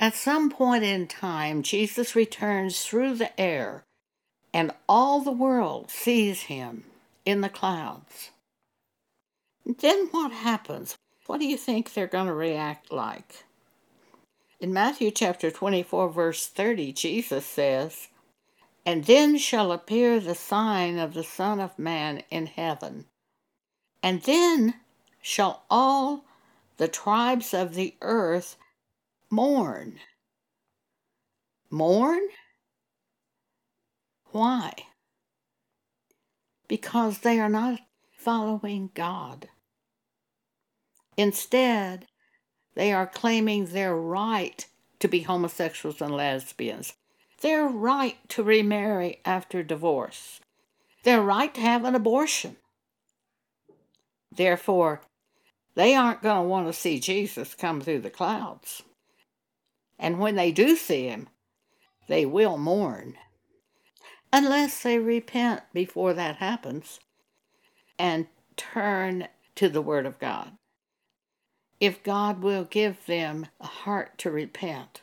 At some point in time, Jesus returns through the air, and all the world sees him in the clouds. Then what happens? What do you think they're going to react like? In Matthew chapter 24, verse 30, Jesus says, And then shall appear the sign of the Son of Man in heaven. And then shall all the tribes of the earth mourn. Mourn? Why? Because they are not following God. Instead, they are claiming their right to be homosexuals and lesbians, their right to remarry after divorce, their right to have an abortion. Therefore, they aren't going to want to see Jesus come through the clouds. And when they do see him, they will mourn. Unless they repent before that happens and turn to the Word of God if God will give them a heart to repent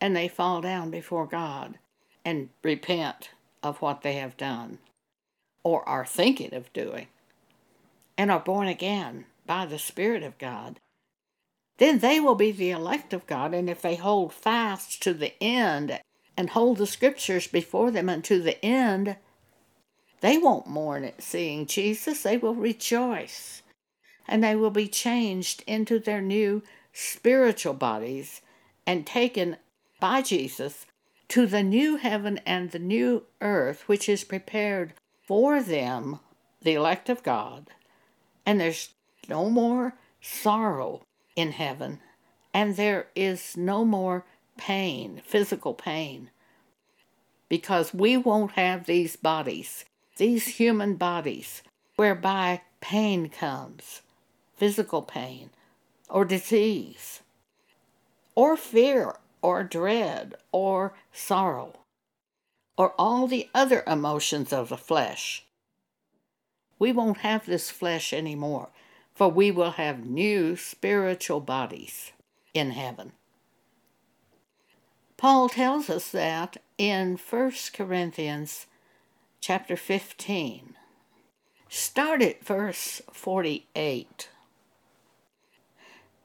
and they fall down before God and repent of what they have done or are thinking of doing and are born again by the Spirit of God, then they will be the elect of God. And if they hold fast to the end and hold the scriptures before them unto the end, they won't mourn at seeing Jesus, they will rejoice and they will be changed into their new spiritual bodies and taken by Jesus to the new heaven and the new earth, which is prepared for them, the elect of God. And there's no more sorrow in heaven, and there is no more pain, physical pain, because we won't have these bodies, these human bodies, whereby pain comes physical pain or disease or fear or dread or sorrow or all the other emotions of the flesh. We won't have this flesh anymore, for we will have new spiritual bodies in heaven. Paul tells us that in 1 Corinthians chapter 15. Start at verse 48.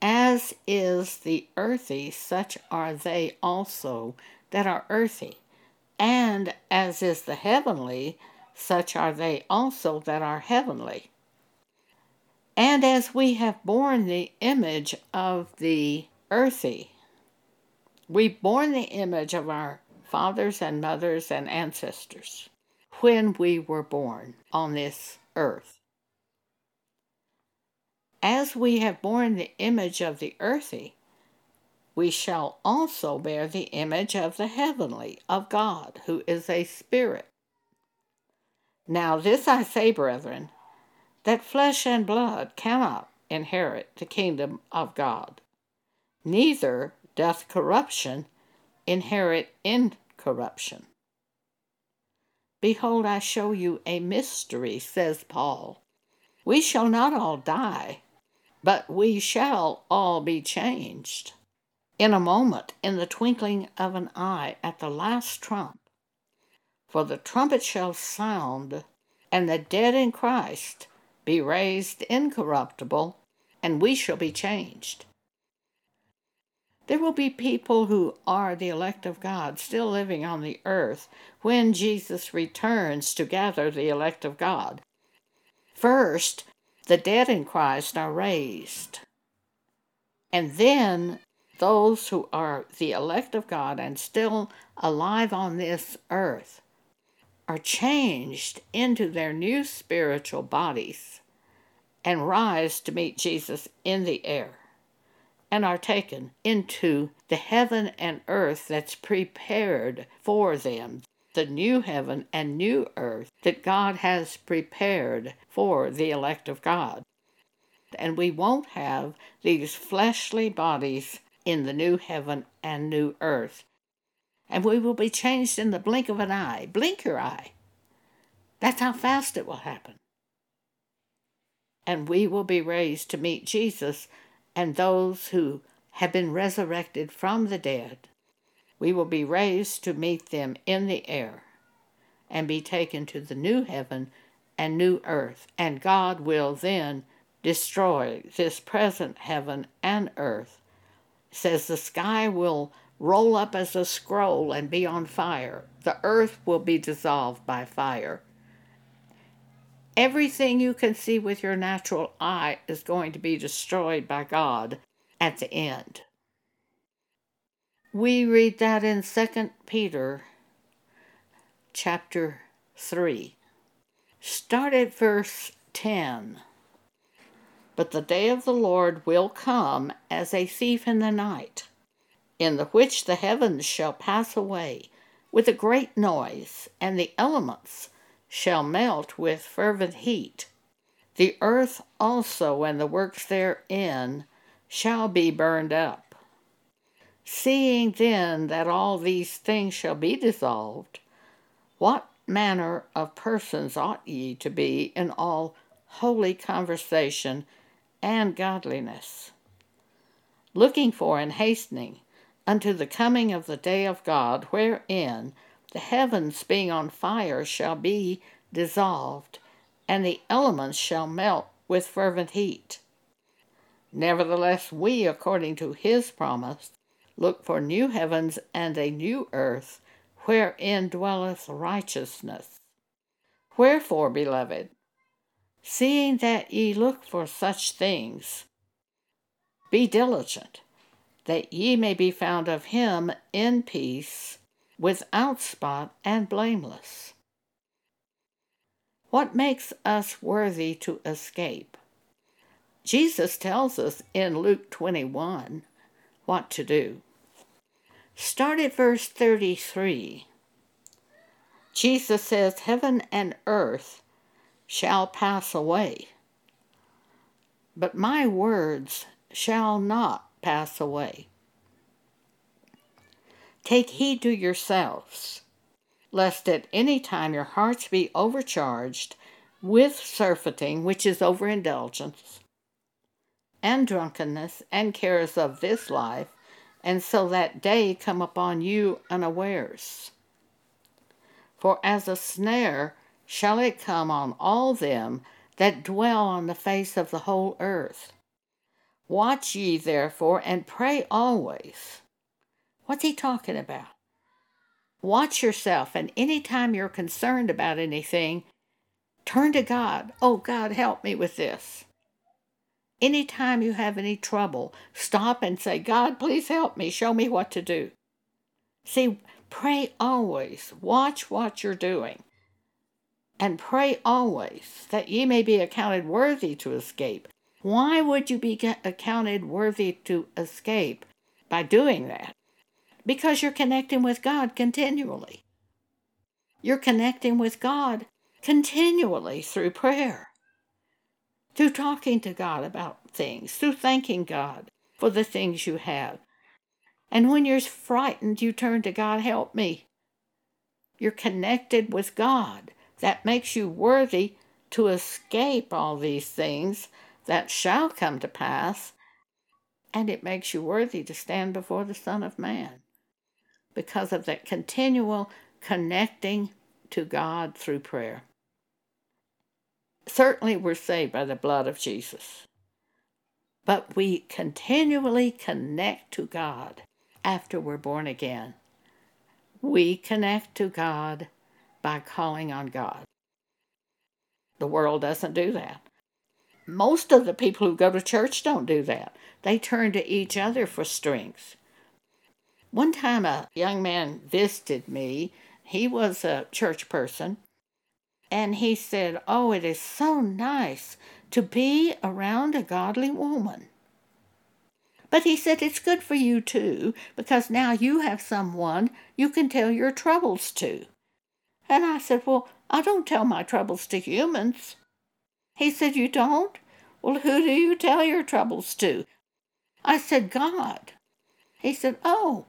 As is the earthy, such are they also that are earthy. And as is the heavenly, such are they also that are heavenly. And as we have borne the image of the earthy, we've borne the image of our fathers and mothers and ancestors when we were born on this earth. As we have borne the image of the earthy, we shall also bear the image of the heavenly, of God, who is a spirit. Now, this I say, brethren, that flesh and blood cannot inherit the kingdom of God, neither doth corruption inherit incorruption. Behold, I show you a mystery, says Paul. We shall not all die but we shall all be changed. In a moment, in the twinkling of an eye, at the last trump. For the trumpet shall sound, and the dead in Christ be raised incorruptible, and we shall be changed. There will be people who are the elect of God still living on the earth when Jesus returns to gather the elect of God. First, the dead in Christ are raised. And then those who are the elect of God and still alive on this earth are changed into their new spiritual bodies and rise to meet Jesus in the air and are taken into the heaven and earth that's prepared for them the new heaven and new earth that God has prepared for the elect of God. And we won't have these fleshly bodies in the new heaven and new earth. And we will be changed in the blink of an eye. Blink your eye. That's how fast it will happen. And we will be raised to meet Jesus, and those who have been resurrected from the dead, we will be raised to meet them in the air and be taken to the new heaven and new earth, and God will then destroy this present heaven and earth. Says the sky will roll up as a scroll and be on fire. The earth will be dissolved by fire. Everything you can see with your natural eye is going to be destroyed by God at the end. We read that in 2 Peter chapter 3. Start at verse 10. But the day of the Lord will come as a thief in the night, in the which the heavens shall pass away with a great noise, and the elements shall melt with fervent heat. The earth also and the works therein shall be burned up. Seeing then that all these things shall be dissolved, what manner of persons ought ye to be in all holy conversation and godliness? Looking for and hastening unto the coming of the day of God, wherein the heavens being on fire shall be dissolved, and the elements shall melt with fervent heat. Nevertheless, we, according to his promise, look for new heavens and a new earth, wherein dwelleth righteousness. Wherefore, beloved, seeing that ye look for such things, be diligent, that ye may be found of him in peace, without spot and blameless. What makes us worthy to escape? Jesus tells us in Luke 21 what to do. Start at verse 33. Jesus says, Heaven and earth shall pass away, but my words shall not pass away. Take heed to yourselves, lest at any time your hearts be overcharged with surfeiting, which is overindulgence, and drunkenness, and cares of this life, and so that day come upon you unawares. For as a snare shall it come on all them that dwell on the face of the whole earth. Watch ye therefore, and pray always What's he talking about? Watch yourself, and anytime you're concerned about anything, turn to God. Oh, God, help me with this. Anytime you have any trouble, stop and say, God, please help me. Show me what to do. See, pray always. Watch what you're doing. And pray always that ye may be accounted worthy to escape. Why would you be accounted worthy to escape by doing that? Because you're connecting with God continually. You're connecting with God continually through prayer, through talking to God about things, through thanking God for the things you have. And when you're frightened, you turn to God, help me. You're connected with God. That makes you worthy to escape all these things that shall come to pass, and it makes you worthy to stand before the Son of Man because of that continual connecting to God through prayer. Certainly, we're saved by the blood of Jesus, but we continually connect to God after we're born again. We connect to God by calling on God. The world doesn't do that. Most of the people who go to church don't do that. They turn to each other for strength. One time a young man visited me. He was a church person. And he said, Oh, it is so nice to be around a godly woman. But he said it's good for you too, because now you have someone you can tell your troubles to. And I said, Well, I don't tell my troubles to humans. He said, You don't? Well, who do you tell your troubles to? I said, God. He said, Oh,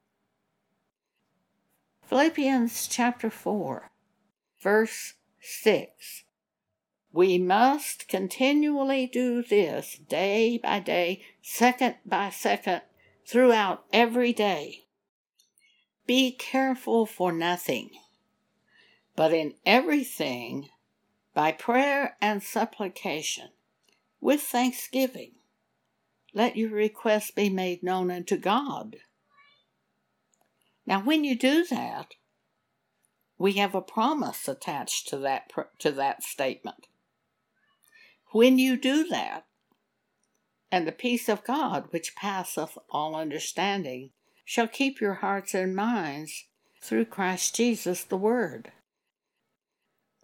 Philippians chapter 4, verse 6. We must continually do this day by day, second by second, throughout every day. Be careful for nothing, but in everything, by prayer and supplication, with thanksgiving, let your requests be made known unto God. Now, when you do that, we have a promise attached to that to that statement. When you do that, and the peace of God, which passeth all understanding, shall keep your hearts and minds through Christ Jesus the Word.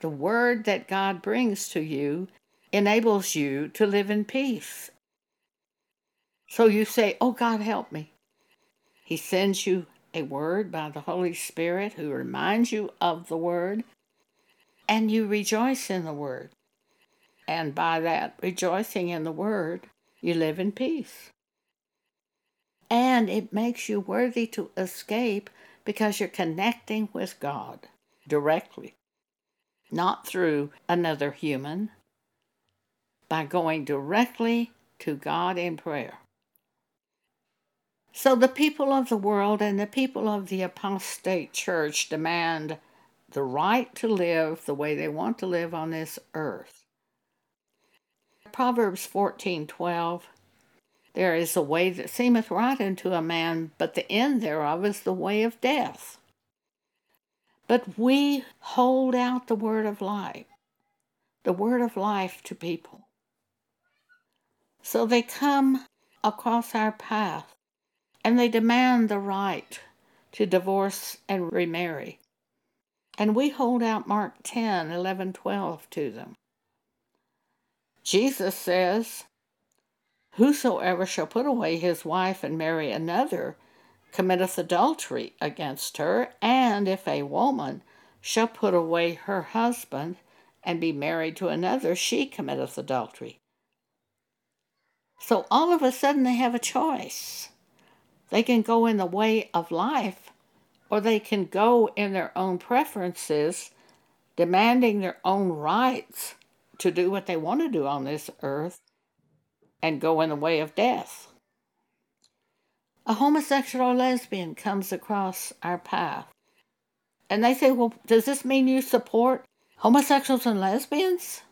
The Word that God brings to you enables you to live in peace. So you say, Oh, God, help me. He sends you a word by the Holy Spirit who reminds you of the word, and you rejoice in the word. And by that rejoicing in the word, you live in peace. And it makes you worthy to escape because you're connecting with God directly, not through another human, by going directly to God in prayer. So the people of the world and the people of the apostate church demand the right to live the way they want to live on this earth. Proverbs 14:12 There is a way that seemeth right unto a man, but the end thereof is the way of death. But we hold out the word of life, the word of life to people. So they come across our path and they demand the right to divorce and remarry. And we hold out Mark 10, 11, 12 to them. Jesus says, Whosoever shall put away his wife and marry another committeth adultery against her, and if a woman shall put away her husband and be married to another, she committeth adultery. So all of a sudden they have a choice. They can go in the way of life, or they can go in their own preferences, demanding their own rights to do what they want to do on this earth, and go in the way of death. A homosexual or lesbian comes across our path, and they say, Well, does this mean you support homosexuals and lesbians?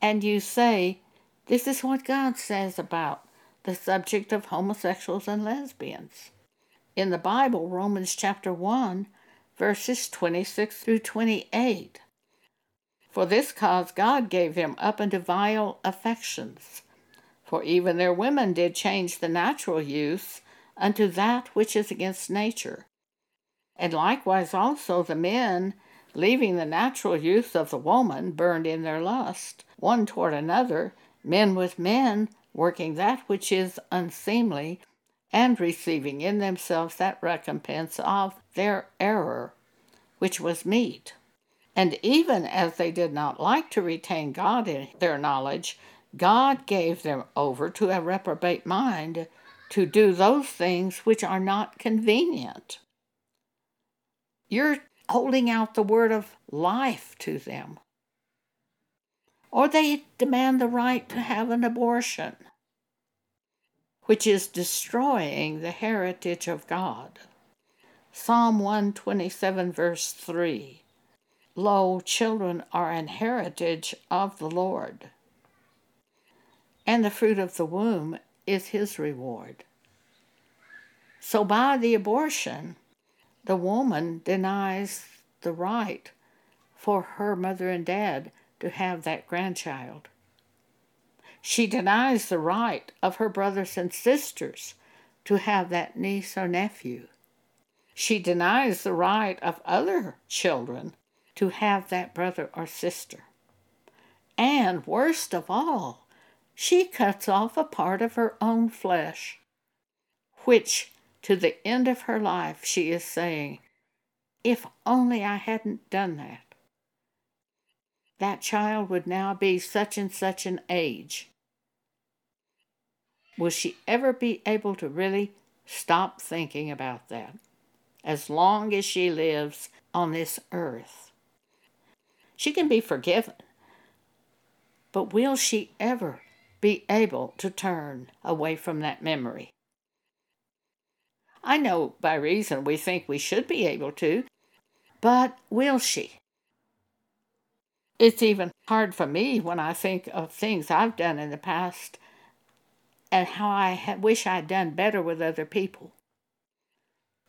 And you say, This is what God says about the subject of homosexuals and lesbians. In the Bible, Romans chapter 1, verses 26 through 28. For this cause God gave them up unto vile affections. For even their women did change the natural use unto that which is against nature. And likewise also the men, leaving the natural use of the woman, burned in their lust, one toward another, men with men, working that which is unseemly, and receiving in themselves that recompense of their error, which was meet. And even as they did not like to retain God in their knowledge, God gave them over to a reprobate mind to do those things which are not convenient. You're holding out the word of life to them or they demand the right to have an abortion, which is destroying the heritage of God. Psalm 127, verse 3 Lo, children are an heritage of the Lord, and the fruit of the womb is his reward. So, by the abortion, the woman denies the right for her mother and dad to have that grandchild. She denies the right of her brothers and sisters to have that niece or nephew. She denies the right of other children to have that brother or sister. And worst of all, she cuts off a part of her own flesh, which to the end of her life she is saying, If only I hadn't done that that child would now be such and such an age. Will she ever be able to really stop thinking about that as long as she lives on this earth? She can be forgiven, but will she ever be able to turn away from that memory? I know by reason we think we should be able to, but will she? It's even hard for me when I think of things I've done in the past and how I wish I'd done better with other people.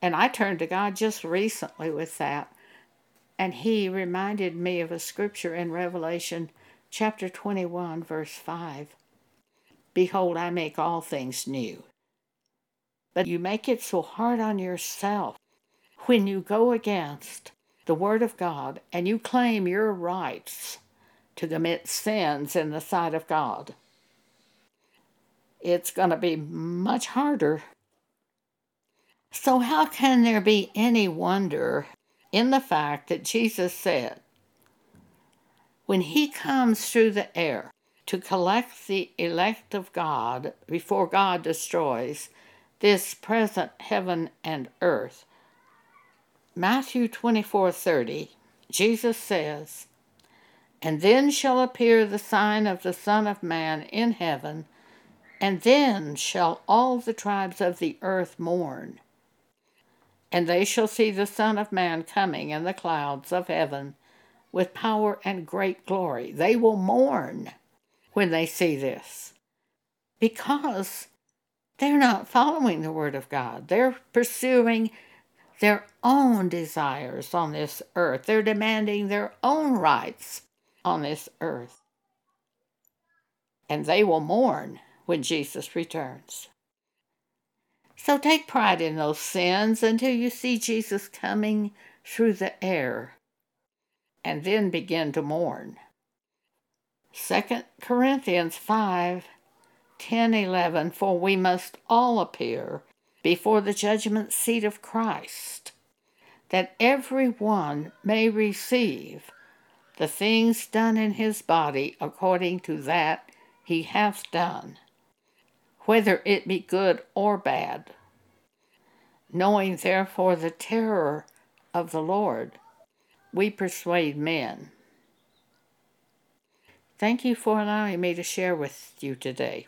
And I turned to God just recently with that. And He reminded me of a scripture in Revelation chapter 21, verse 5. Behold, I make all things new. But you make it so hard on yourself when you go against the Word of God and you claim your rights to commit sins in the sight of God. It's going to be much harder. So, how can there be any wonder in the fact that Jesus said, when he comes through the air to collect the elect of God before God destroys this present heaven and earth, Matthew 24:30, Jesus says, "And then shall appear the sign of the Son of Man in heaven, and then shall all the tribes of the earth mourn. And they shall see the Son of Man coming in the clouds of heaven with power and great glory. They will mourn when they see this because they're not following the Word of God. They're pursuing their own desires on this earth. They're demanding their own rights on this earth. And they will mourn when Jesus returns. So take pride in those sins until you see Jesus coming through the air and then begin to mourn. 2 Corinthians 5 10 11 For we must all appear before the judgment seat of Christ, that every one may receive the things done in his body according to that he hath done, whether it be good or bad. Knowing therefore the terror of the Lord, we persuade men. Thank you for allowing me to share with you today.